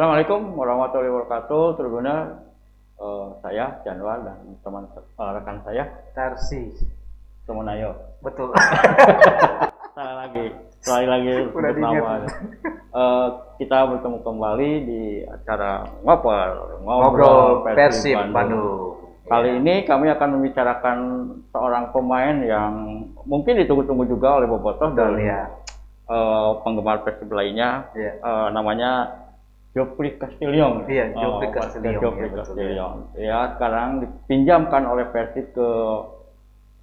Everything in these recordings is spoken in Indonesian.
Assalamualaikum warahmatullahi wabarakatuh. Tribuna eh, saya Januar dan teman eh, rekan saya Tarsi. Semunayo. Betul. Salah lagi, sekali lagi Udah nama. Eh, kita bertemu kembali di acara ngobrol Ngobrol Persib Bandung. Kali ini kami akan membicarakan seorang pemain yang mungkin ditunggu-tunggu juga oleh Bobotoh dan ya. eh, penggemar Persib lainnya. Iya. Eh, namanya Jopri Castillion. Iya, Jopri Oh, Castillion, Jopri ya, betul, Castillion. Ya, sekarang dipinjamkan oleh Persib ke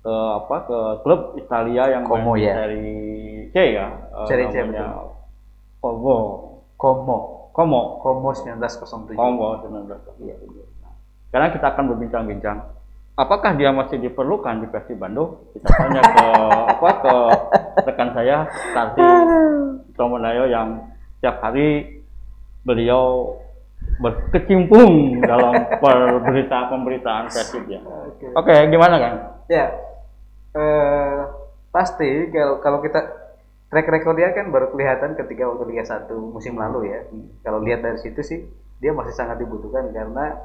ke apa ke klub Italia yang Como, ya. seri C ya. Eh, Seri C, namanya Como. Komo. Como. Komo 1907. Como 19. Iya. Sekarang kita akan berbincang-bincang. Apakah dia masih diperlukan di Persib Bandung? Kita tanya ke apa ke rekan saya Tarsi Tomonayo yang setiap hari beliau berkecimpung dalam pemberitaan pemberitaan Persib ya. Oke. Oke, gimana kan? Ya. Eh pasti kalau kalau kita track record dia kan baru kelihatan ketika waktu Liga 1 musim lalu ya. Kalau lihat dari situ sih dia masih sangat dibutuhkan karena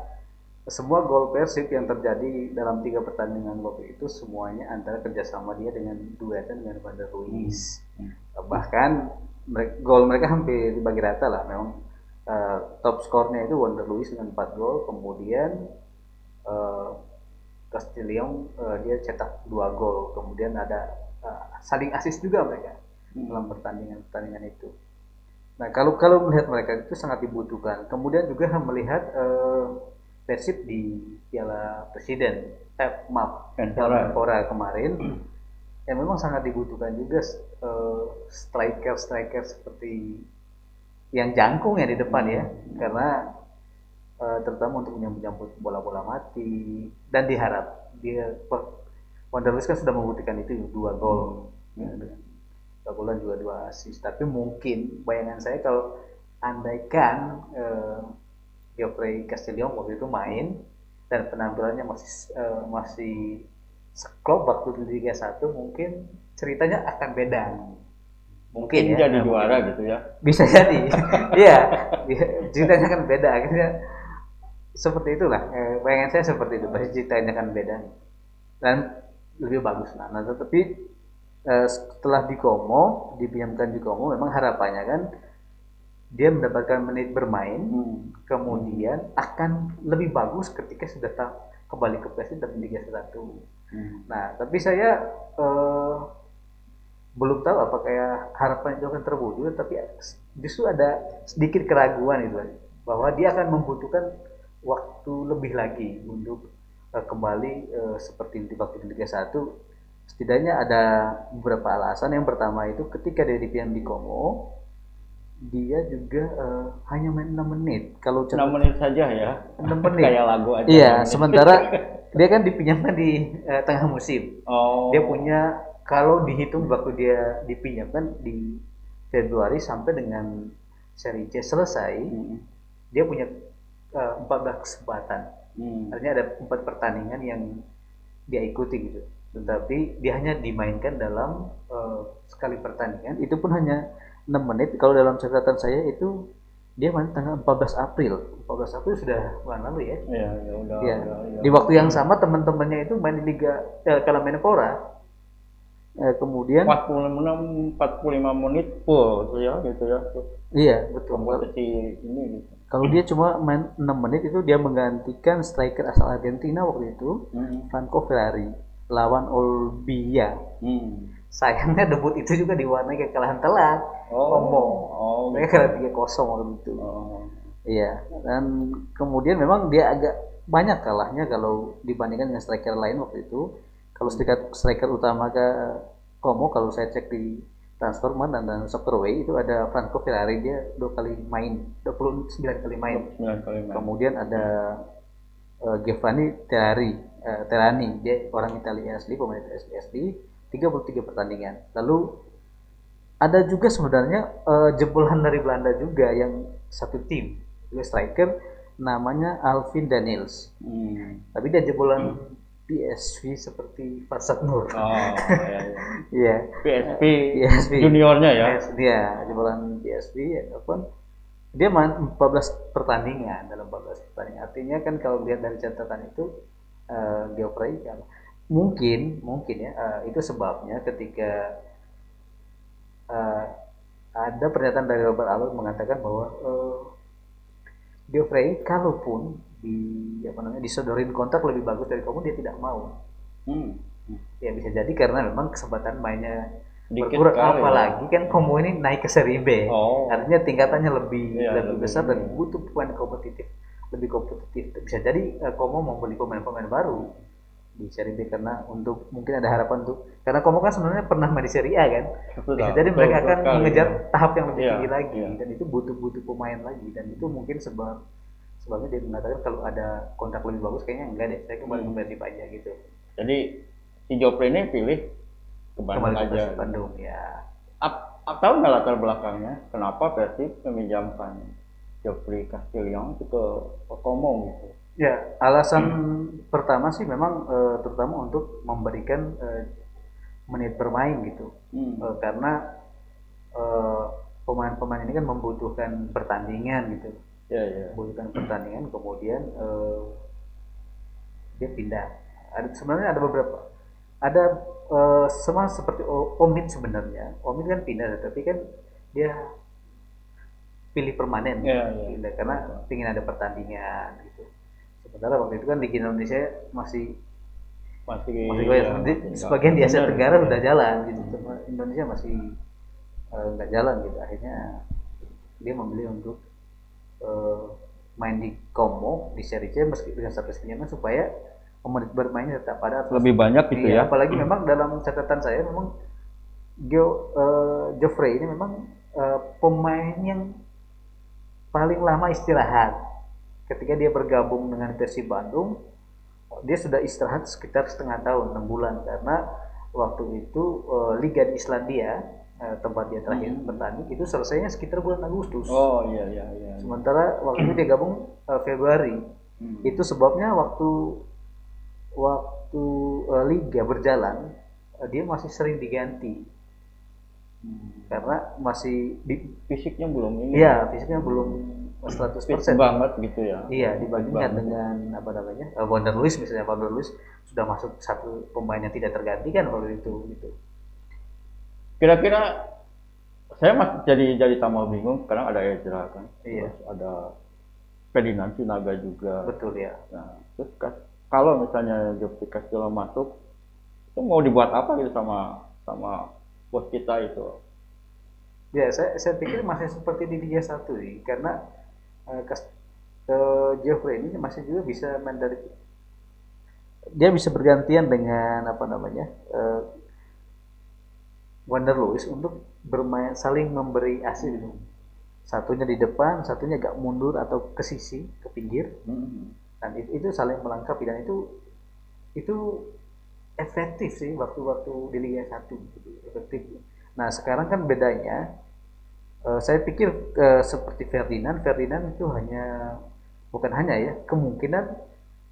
semua gol Persib yang terjadi dalam tiga pertandingan waktu itu semuanya antara kerjasama dia dengan duetan dengan Van der Luiz. Hmm. Bahkan gol mereka hampir dibagi rata lah. Memang eh, top skornya itu Van der Luiz dengan 4 gol, kemudian eh, Castillion eh, dia cetak dua gol, kemudian ada eh, saling asis juga mereka dalam pertandingan-pertandingan itu. Nah kalau kalau melihat mereka itu sangat dibutuhkan. Kemudian juga melihat eh, Persib di Piala Presiden, eh maaf. Piala Menpora kemarin, yang memang sangat dibutuhkan juga eh, striker-striker seperti yang jangkung ya di depan ya, karena eh, terutama untuk menyambut bola-bola mati. Dan diharap dia Wonder Luiz kan sudah membuktikan itu dua gol. Ya, dua gol dan juga dua assist. Tapi mungkin bayangan saya kalau andaikan eh, Geoffrey Castillion waktu itu main dan penampilannya masih eh, masih seklop waktu di Liga 1 mungkin ceritanya akan beda mungkin ya jadi Nah, juara mungkin. gitu ya. bisa jadi. Iya. Ceritanya kan beda akhirnya seperti itulah. Eh, bayangan saya seperti itu pasti ceritanya kan beda. Dan lebih bagus nah, nah tetapi eh, setelah di Como dipinjamkan di Como memang harapannya kan dia mendapatkan menit bermain Hmm. kemudian akan lebih bagus ketika sudah kembali ke Persib dan Liga 1 Hmm. Nah, tapi saya eh, belum tahu apakah ya harapan itu akan terwujud, tapi justru ada sedikit keraguan itu bahwa dia akan membutuhkan waktu lebih lagi untuk eh, kembali eh, seperti di waktu di Liga 1. Setidaknya ada beberapa alasan. Yang pertama itu ketika dia dipinjam di Como, dia juga eh, hanya main 6 menit. Kalau 6 menit saja ya. 6 menit. Kayak lagu aja. Iya, sementara dia kan dipinjamkan di eh, tengah musim Oh. dia punya kalau dihitung waktu dia dipinjamkan di Februari sampai dengan seri C selesai Hmm. dia punya eh, 14 kesempatan Hmm. artinya ada empat pertandingan yang dia ikuti gitu tetapi dia hanya dimainkan dalam eh, sekali pertandingan itu pun hanya 6 menit kalau dalam catatan saya itu dia main tanggal 14 April 14 April sudah bulan lalu ya Iya, ya udah. Iya. udah, iya. Di waktu yang sama teman-temannya itu main di Liga eh, Piala Menpora. Eh, kemudian 46 45 menit full tuh ya gitu ya. Iya betul. Kompetisi ini gitu. Kalau dia cuma main 6 menit itu dia menggantikan striker asal Argentina waktu itu Hmm. Franco Ferrari lawan Olbia. Hmm. Sayangnya debut itu juga diwarnai kekalahan telak. Oh. Como. Oh. Mereka kalah 3-0 waktu itu. Oh. Iya, dan kemudian memang dia agak banyak kalahnya kalau dibandingkan dengan striker lain waktu itu. Kalau striker, striker utama ke Como, kalau saya cek di Transfermarkt dan, dan Soccerway itu ada Franco Ferrari dia dua kali main, 29 kali main. 9 kali main. Kemudian ada eh, Giovanni Terrari, eh, Terrani, dia orang Italia asli, pemain asli asli, 33 pertandingan. Lalu ada juga sebenarnya eh, jebolan dari Belanda juga yang satu tim, dia striker namanya Alvin Daniels. Hmm. Tapi dia jebolan PSV seperti Farsad Nur. Oh, iya, iya. Iya. PSP PSV. juniornya ya. Dia jebolan PSV ataupun dia main 14 pertandingan dalam 14 pertandingan. Artinya kan kalau lihat dari catatan itu uh, Geoffrey kan mungkin mungkin ya uh, itu sebabnya ketika uh, ada pernyataan dari Robert Albert mengatakan bahwa uh, Geoffrey kalaupun di apa namanya disodorin kontrak lebih bagus dari kamu dia tidak mau. Hmm. Ya bisa jadi karena memang kesempatan mainnya berkurang ya. apalagi ya. kan Komo ini naik ke seri B oh. artinya tingkatannya lebih ya, lebih, lebih besar dan butuh pemain kompetitif lebih kompetitif bisa jadi uh, Komo mau beli pemain-pemain baru di seri B karena untuk mungkin ada harapan untuk karena Komo kan sebenarnya pernah main di seri A kan betul, bisa jadi betul, mereka betul, akan betul, mengejar ya. tahap yang lebih ya, tinggi lagi ya. dan itu butuh butuh pemain lagi dan itu mungkin sebab sebabnya dia mengatakan kalau ada kontrak lebih bagus kayaknya enggak deh saya kembali hmm. ke aja gitu jadi si Jopre ini pilih ke Bandung Kembali aja. Ke Bandung ya. Ap, ap, tahu nggak latar belakangnya kenapa Persib meminjamkan Jeffrey Castillion itu ke Komo gitu? Ya, alasan hmm. pertama sih memang e, terutama untuk memberikan e, menit bermain gitu, hmm. e, karena pemain-pemain ini kan membutuhkan pertandingan gitu, ya, ya. membutuhkan pertandingan, kemudian dia pindah. Ada, sebenarnya ada beberapa ada uh, sama seperti Omid sebenarnya. Omid kan pindah, tapi kan dia pilih permanen, yeah, yeah. pindah karena yeah. ingin ada pertandingan gitu. Sementara waktu itu kan di Indonesia masih masih masih ya, masih sebagian di Asia Tenggara sudah jalan gitu, cuma Indonesia masih eh, nggak uh, jalan gitu. Akhirnya dia memilih untuk uh, main di Como di Serie C meski dengan status pinjaman supaya menit bermainnya tetap pada lebih banyak gitu iya, ya. apalagi memang dalam catatan saya memang Gio uh, Geoffrey ini memang uh, pemain yang paling lama istirahat ketika dia bergabung dengan Persib Bandung dia sudah istirahat sekitar setengah tahun enam bulan. Karena waktu itu uh, Liga di Islandia uh, tempat dia terakhir hmm. bertanding itu selesainya sekitar bulan Agustus. Oh iya iya iya. Sementara waktu itu dia gabung uh, Februari. Hmm. itu sebabnya waktu waktu uh, liga berjalan uh, dia masih sering diganti. Hmm. karena masih di fisiknya belum ini. Ya fisiknya belum 100% Fit banget gitu ya. Iya dibandingkan dengan apa namanya uh, Wonder Luis misalnya. Wonder Luis sudah masuk satu pemain yang tidak tergantikan waktu itu gitu. Kira-kira saya masih jadi jadi tambah bingung. Karena ada Ezra kan. Iya. terus ada Ferdinand Sinaga juga. Betul ya. Nah terus kalau misalnya Jovri Castillo masuk itu mau dibuat apa gitu sama sama bos kita itu? Ya saya, saya pikir masih seperti di Liga satu sih karena uh, uh, Geoffrey ini masih juga bisa main dari dia bisa bergantian dengan apa namanya uh, Wonder Lewis untuk bermain saling memberi asih gitu. Satunya di depan, satunya agak mundur atau ke sisi, ke pinggir. Hmm dan itu, itu saling melengkapi dan itu itu efektif sih waktu-waktu di Liga 1 gitu, efektif nah sekarang kan bedanya uh, saya pikir uh, seperti Ferdinand Ferdinand itu hanya bukan hanya ya kemungkinan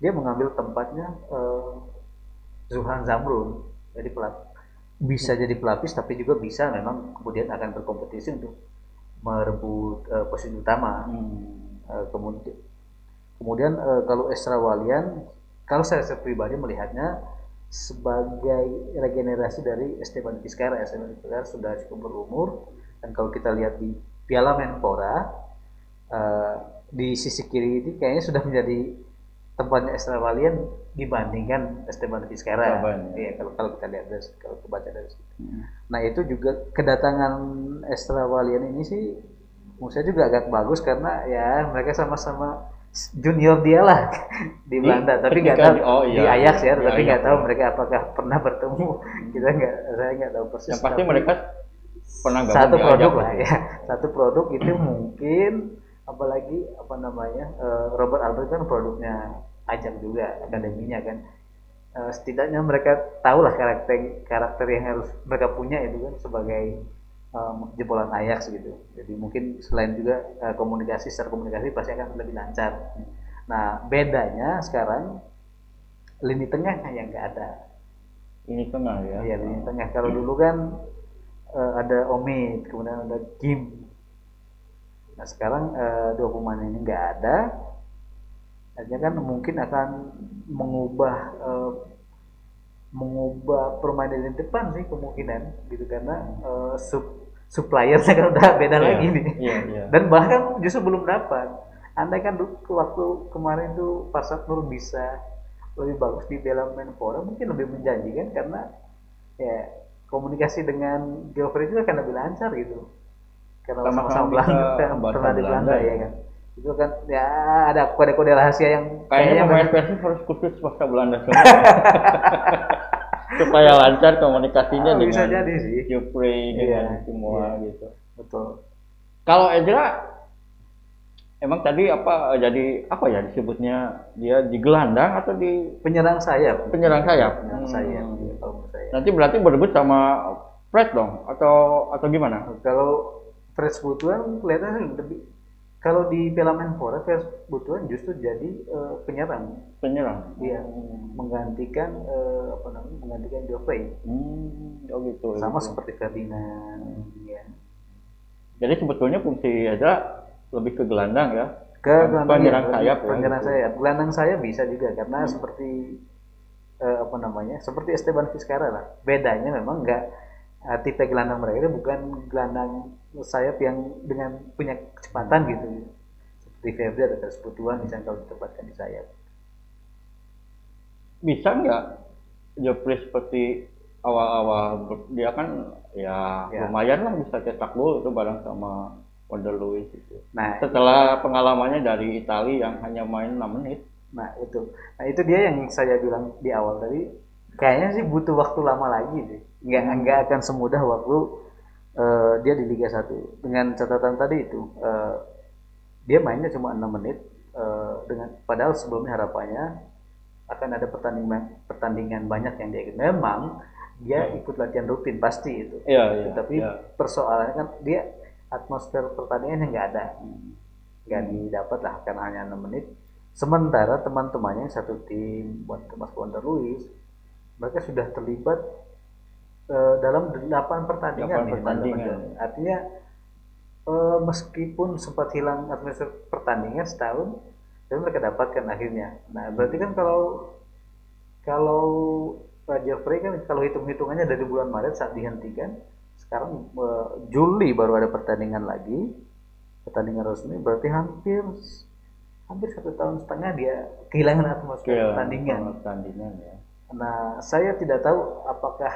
dia mengambil tempatnya uh, Zuhan Zamrun jadi pelapis bisa jadi pelapis tapi juga bisa memang kemudian akan berkompetisi untuk merebut uh, posisi utama hmm. uh, kemudian Kemudian e, kalau Esra Walian, kalau saya, saya pribadi melihatnya sebagai regenerasi dari Esteban Vizcarra. Esteban Vizcarra sudah cukup berumur dan kalau kita lihat di Piala Menpora e, di sisi kiri ini kayaknya sudah menjadi tempatnya Esra Walian dibandingkan Esteban Vizcarra. Iya, kalau kalau kita lihat dari kalau kebaca dari situ. Hmm. Nah, itu juga kedatangan Esra Walian ini sih menurut saya juga agak bagus karena ya mereka sama-sama junior dia lah di Belanda tapi nggak tahu oh, iya. di Ajax ya iya, tapi nggak tahu iya. mereka apakah pernah bertemu kita nggak saya nggak tahu persis yang pasti mereka pernah satu produk lah ya satu produk itu mungkin apalagi apa namanya uh, Robert Albert kan produknya Ajax juga akademinya kan uh, setidaknya mereka tahu lah karakter karakter yang harus mereka punya itu kan sebagai um, jebolan Ajax gitu. Jadi mungkin selain juga uh, komunikasi secara komunikasi pasti akan lebih lancar. Nah bedanya sekarang lini tengah yang nggak ada. Lini tengah ya? Iya lini tengah. Kalau dulu kan uh, ada Omid, kemudian ada Kim. Nah sekarang eh, dua pemain ini nggak ada, artinya kan mungkin akan mengubah eh, mengubah permainan di depan sih kemungkinan gitu karena eh, sub suppliernya kan udah beda Iya, lagi nih. iya, iya. Dan bahkan justru belum dapat. Andai kan waktu kemarin tuh Farsad Nur bisa lebih bagus di dalam Menpora mungkin lebih menjanjikan karena ya komunikasi dengan Geoffrey itu akan lebih lancar gitu. Karena Sama-sama Belanda, pernah di Belanda Belanda ya. ya kan. Itu kan ya ada kode-kode rahasia yang Kayaknya pemain Persib harus khusus bahasa Belanda semua. Supaya lancar komunikasinya Oh, dengan bisa jadi sih. Jupri dengan Iya, semua iya. gitu. betul. Kalau Ezra emang tadi apa jadi apa ya disebutnya dia di gelandang atau di Penyerang sayap. penyerang sayap? Penyerang Hmm. sayap ya, kalau saya. Nanti berarti berebut sama Fred dong atau atau gimana? Kalau Fred Butuan kelihatannya lebih kalau di Piala Menpora Fred Butuan justru jadi eh, penyerang. Penyerang. Iya, menggantikan eh, apa namanya? menggantikan Geoffrey. Hmm, oh gitu. Sama gitu. seperti Ferdinand ya. Jadi sebetulnya fungsi Ezra lebih ke gelandang ya. Ke gelandang penyerang ya, sayap ya, penyerang gitu. sayap. Gelandang saya bisa juga karena seperti eh, apa namanya? Seperti Esteban Vizcarra lah. Bedanya memang enggak eh, tipe gelandang mereka itu bukan gelandang sayap yang dengan punya kecepatan gitu. Seperti Febri atau Persekutuan misalnya kalau ditempatkan di sayap. Bisa nggak Jopri seperti awal-awal dia kan ya, Ya. lumayan lah bisa cetak gol itu bareng sama Wonder Luis itu. Nah, Setelah pengalamannya dari Italia yang hanya main 6 menit. Nah itu, nah itu dia yang saya bilang di awal tadi. Kayaknya sih butuh waktu lama lagi sih. Nggak nggak akan semudah waktu eh, dia di Liga 1 dengan catatan tadi itu eh, dia mainnya cuma 6 menit eh, dengan padahal sebelumnya harapannya akan ada pertandingan pertandingan banyak yang dia ikut. Memang dia ikut latihan rutin pasti itu. Iya, iya. Tapi iya. persoalannya kan dia atmosfer pertandingannya nggak ada. Nggak didapat lah karena hanya 6 menit. Sementara teman-temannya yang satu tim buat Thomas Wonder Luis mereka sudah terlibat eh, dalam 8 pertandingan, Delapan nih, pertandingan. artinya eh, meskipun sempat hilang atmosfer pertandingan setahun tapi mereka dapatkan akhirnya. Nah berarti kan kalau kalau Pak Jeffrey kan kalau hitung-hitungannya dari bulan Maret saat dihentikan sekarang Juli baru ada pertandingan lagi pertandingan resmi berarti hampir hampir satu tahun setengah dia kehilangan atmosfer Iya, pertandingan pertandingan ya. nah saya tidak tahu apakah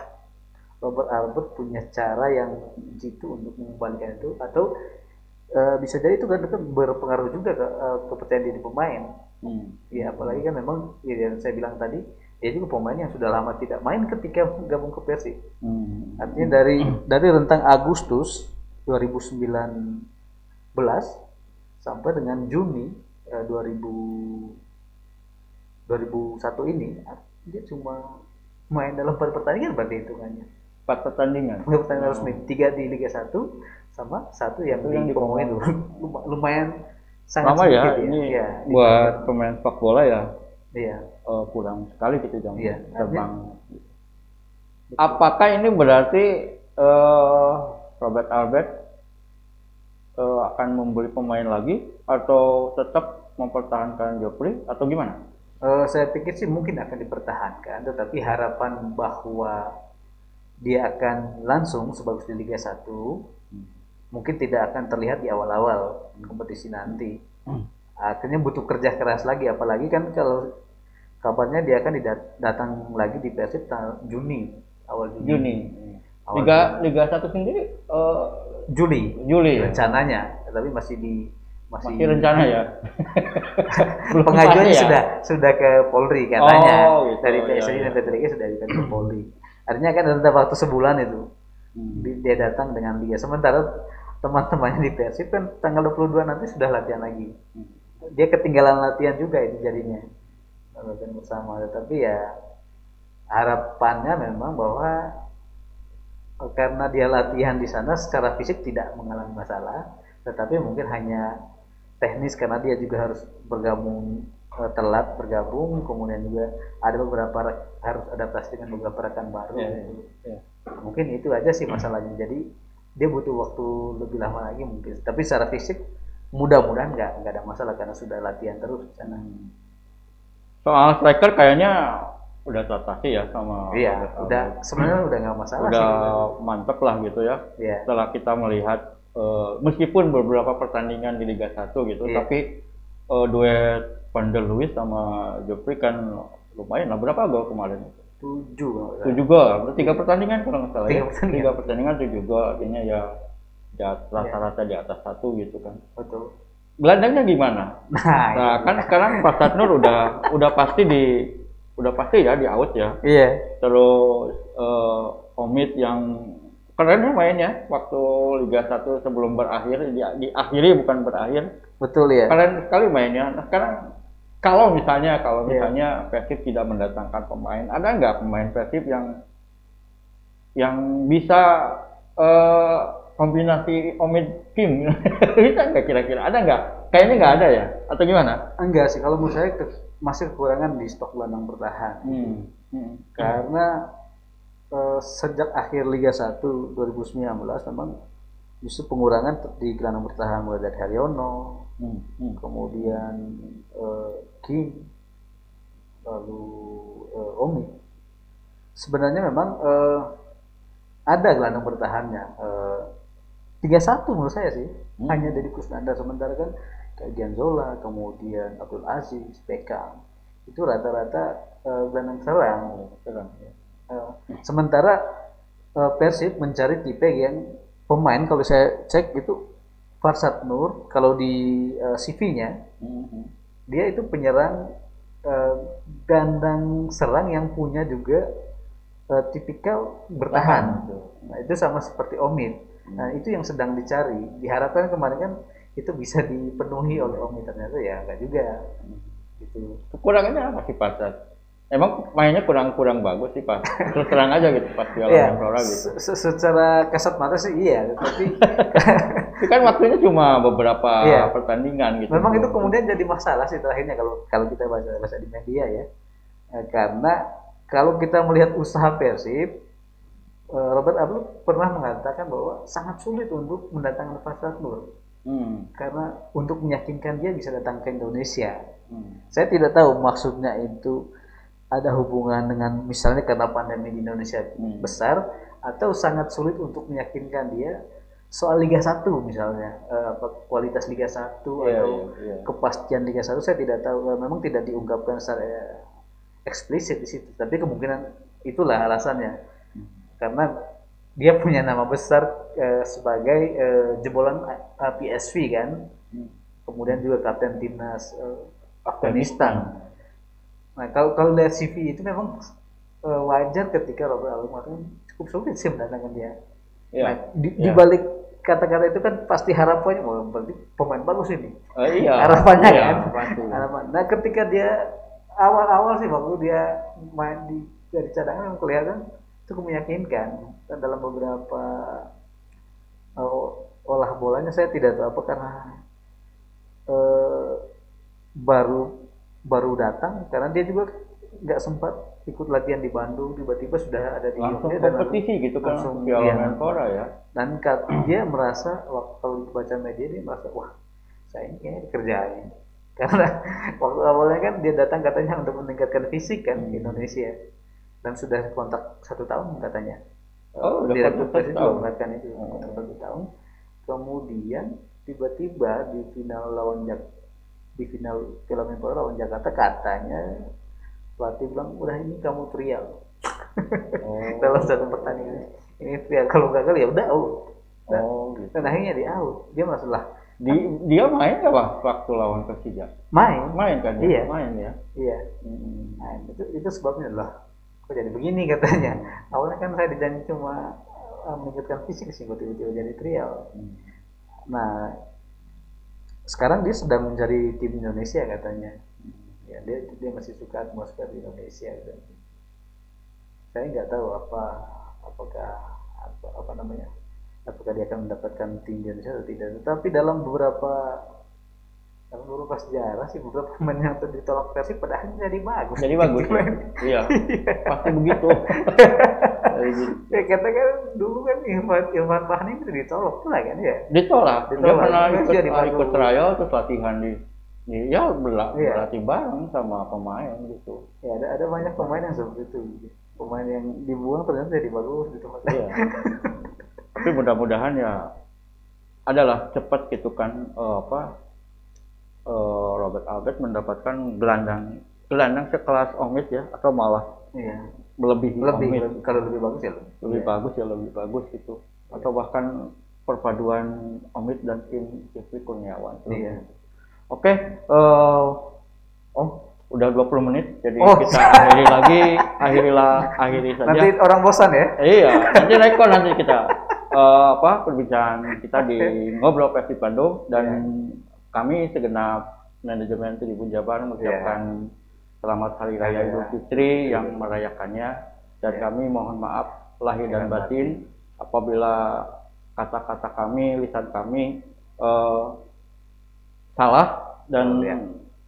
Robert Albert punya cara yang jitu untuk mengembalikan itu atau eh, bisa jadi itu kan kan berpengaruh juga ke eh, kepercayaan diri pemain Hmm. Ya apalagi kan memang ya yang saya bilang tadi dia juga pemain yang sudah lama tidak main ketika gabung ke Persib. Hmm. Artinya dari dari rentang Agustus 2019 sampai dengan Juni eh, 2000 2001 ini dia cuma main dalam empat pertandingan berarti hitungannya. Empat pertandingan. Empat pertandingan resmi, tiga di Liga 1 sama satu yang di yang di. Luma- Lumayan sangat Lama ya, sedikit ini Ya, buat pemain sepak bola ya Iya. eh, kurang sekali gitu jam Iya, terbang. Apakah ini berarti eh, Robert Albert eh, akan membeli pemain lagi atau tetap mempertahankan Jopri atau gimana? Eh, saya pikir sih mungkin akan dipertahankan, tetapi harapan bahwa dia akan langsung sebagus di Liga 1 mungkin tidak akan terlihat di awal-awal kompetisi nanti. Hmm. Akhirnya butuh kerja keras lagi, apalagi kan kalau kabarnya dia akan datang lagi di Persib Juni, awal Juni. Juni. Awal Liga Liga satu sendiri eh, Juli Juli ya? rencananya, tapi masih di masih, Masih rencana ya? Belum pengajuannya pasti ya? sudah sudah ke Polri katanya Oh, gitu, dari iya, PSSI iya. dan PT Liga sudah dikirim ke Polri artinya kan ada waktu sebulan itu Hmm. Di- dia datang dengan Liga sementara teman-temannya di Persib kan tanggal 22 nanti sudah latihan lagi dia ketinggalan latihan juga itu jadinya latihan bersama tapi ya harapannya memang bahwa eh, karena dia latihan di sana secara fisik tidak mengalami masalah tetapi mungkin hanya teknis karena dia juga harus bergabung eh, telat bergabung kemudian juga ada beberapa harus adaptasi dengan beberapa rekan baru Iya, gitu. iya. mungkin itu aja sih masalahnya jadi dia butuh waktu lebih lama lagi mungkin tapi secara fisik mudah-mudahan nggak nggak ada masalah karena sudah latihan terus di sana. Hmm. Soal striker kayaknya udah terlatih ya sama Iya, udah sebenarnya udah nggak masalah udah sih. mantep lah gitu ya. Iya. Setelah kita melihat eh, meskipun beberapa pertandingan di Liga 1 gitu, Iya. tapi eh, duet Van der Luis sama Joffrey kan lumayan lah. Berapa gol kemarin? Tujuh nggak salah. Tujuh gol. Tiga pertandingan kalau nggak salah Tiga ya. pertandingan. Tiga pertandingan tujuh gol. Artinya ya ya rata-rata di atas satu gitu kan. Betul. Gelandangnya gimana? Nah, Nah, kan sekarang Pak Satnur udah udah pasti di udah pasti ya di out ya. iya. Terus eh, Omid yang keren ya mainnya waktu Liga 1 sebelum berakhir di, diakhiri bukan berakhir. Betul ya. Keren sekali mainnya. Nah, sekarang kalau misalnya kalau Iya. misalnya Persib tidak mendatangkan pemain, ada nggak pemain Persib yang yang bisa eh, kombinasi Omid Kim bisa nggak kira-kira ada nggak? Kayaknya nggak ada ya atau gimana? Enggak sih, kalau menurut saya ke- masih kekurangan di stok gelandang bertahan. Hmm. Hmm. Karena eh, sejak akhir Liga 1 2019 memang justru pengurangan di gelandang bertahan mulai dari Haryono, Hmm. Hmm. kemudian eh, King, lalu eh, Omi. Sebenarnya memang eh, ada gelandang bertahannya. Eh, 3-1 menurut saya sih, Hmm. hanya dari Kusnandar sementara kan kayak Gianzola, kemudian Abdul Aziz, Beckham itu rata-rata eh, gelandang serang. Serang, ya. Eh, sementara eh, Persib mencari tipe yang pemain kalau saya cek itu Farsad Nur kalau di eh, CV-nya Hmm. Dia itu penyerang eh, gandang serang yang punya juga eh, tipikal bertahan. Nah, itu sama seperti Omid. Nah, itu yang sedang dicari. Diharapkan kemarin kan itu bisa dipenuhi oleh Omid ternyata ya enggak juga. Gitu. Kekurangannya apa sih Pak? Emang mainnya kurang-kurang bagus sih Pak. Terus terang aja gitu pas Piala Iya, Menpora gitu. se- se- secara kasat mata sih iya, tapi Itu kan waktunya cuma beberapa Iya. pertandingan gitu. memang itu kemudian jadi masalah sih terakhirnya kalau kalau kita baca baca di media ya. Eh, karena kalau kita melihat usaha Persib Robert Ablu pernah mengatakan bahwa sangat sulit untuk mendatangkan Faisal Nur Hmm. karena untuk meyakinkan dia bisa datang ke Indonesia. Hmm. Saya tidak tahu maksudnya itu ada hubungan dengan misalnya karena pandemi di Indonesia Hmm. besar atau sangat sulit untuk meyakinkan dia soal Liga 1 misalnya eh, apa kualitas Liga 1 Iya, atau iya, iya. kepastian Liga 1 saya tidak tahu Eh, memang tidak diungkapkan secara eh, eksplisit di situ tapi kemungkinan itulah alasannya. Karena dia punya nama besar eh, sebagai eh, jebolan eh, PSV kan Hmm. kemudian juga kapten timnas eh, Afghanistan. Nah kalau kalau lihat CV itu memang eh, wajar ketika Robert mengatakan cukup sulit sih mendatangkan dia. Iya. Nah, di, Iya. di balik kata-kata itu kan pasti harapannya wah berarti pemain bagus ini. Eh, iya. Harapannya Iya, kan. pasti. Harapan. Nah ketika dia awal-awal sih waktu dia main di dari cadangan kelihatan cukup meyakinkan dan dalam beberapa eh, olah bolanya saya tidak tahu apa karena eh, baru baru datang karena dia juga nggak sempat ikut latihan di Bandung tiba-tiba sudah ada di Langsung Yogyakarta dan kompetisi gitu kan langsung, Piala iya. Menpora ya. dan dia merasa waktu kalau baca media dia merasa wah saya ini kayaknya dikerjain karena waktu awalnya kan dia datang katanya untuk meningkatkan fisik kan di Hmm. Indonesia dan sudah kontak satu tahun katanya Oh, udah direktur satu juga mengatakan itu Hmm. kontrak satu tahun kemudian tiba-tiba di final lawan Jak di final Piala Menpora lawan Jakarta katanya pelatih bilang udah ini kamu trial Oh. dalam satu pertandingan ini trial kalau gagal ya udah out Nah, Oh, gitu. dan akhirnya dia out dia masalah Di, dia main nggak Pak waktu lawan Persija? main Main kan dia? Iya. Main ya. iya Hmm. nah itu itu sebabnya lah kok jadi begini katanya? Awalnya kan saya dijanji cuma uh, fisik sih kok tiba-tiba jadi trial. Hmm. nah sekarang dia sedang mencari tim Indonesia katanya. Ya dia dia masih suka atmosfer di Indonesia dan saya nggak tahu apa apakah apa, apa namanya apakah dia akan mendapatkan tim di Indonesia atau tidak. Tetapi dalam beberapa Karena dulu pas sejarah sih beberapa pemain yang ditolak Persib padahal jadi bagus. Jadi bagus. Ya? Iya. Pasti begitu. Gitu. ya kata kan dulu kan Irfan Irfan Bahni itu ditolak tuh kan ya. ditolak. Dia Ditolak. pernah Terus ikut, jadi ikut trial terus latihan di, ya bela- Iya. berlatih bareng sama pemain gitu. Ya ada ada banyak pemain yang seperti itu. Pemain yang dibuang ternyata jadi bagus gitu mas. Iya. Tapi mudah-mudahan ya adalah cepat gitu kan eh, apa eh, Robert Albert mendapatkan gelandang gelandang sekelas Omid ya atau malah Iya. melebihi Lebih Omid. lebih- kalau lebih bagus ya lebih. lebih Iya. bagus ya lebih bagus gitu atau bahkan perpaduan Omid dan tim Jeffrey Kurniawan. Iya. Oke, eh, oh udah 20 menit, jadi Oh. kita akhiri lagi, akhirilah, akhiri saja. Nanti orang bosan ya. Iya, nanti rekor nanti kita eh, apa perbincangan kita di ngobrol Persib Bandung dan kami segenap manajemen Tribun Jabar mengucapkan selamat Hari Raya Iya. Idul Fitri yang merayakannya dan Iya. kami mohon maaf lahir dan batin apabila kata-kata kami, lisan kami eh, salah dan Iya.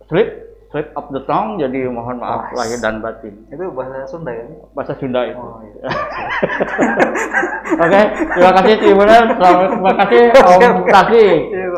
slip slip up the tongue jadi mohon maaf Oh, lahir dan batin Itu bahasa Sunda ya. bahasa Sunda itu. Oh iya. Oke, terima kasih Tribunan. Terima kasih Om Tasik.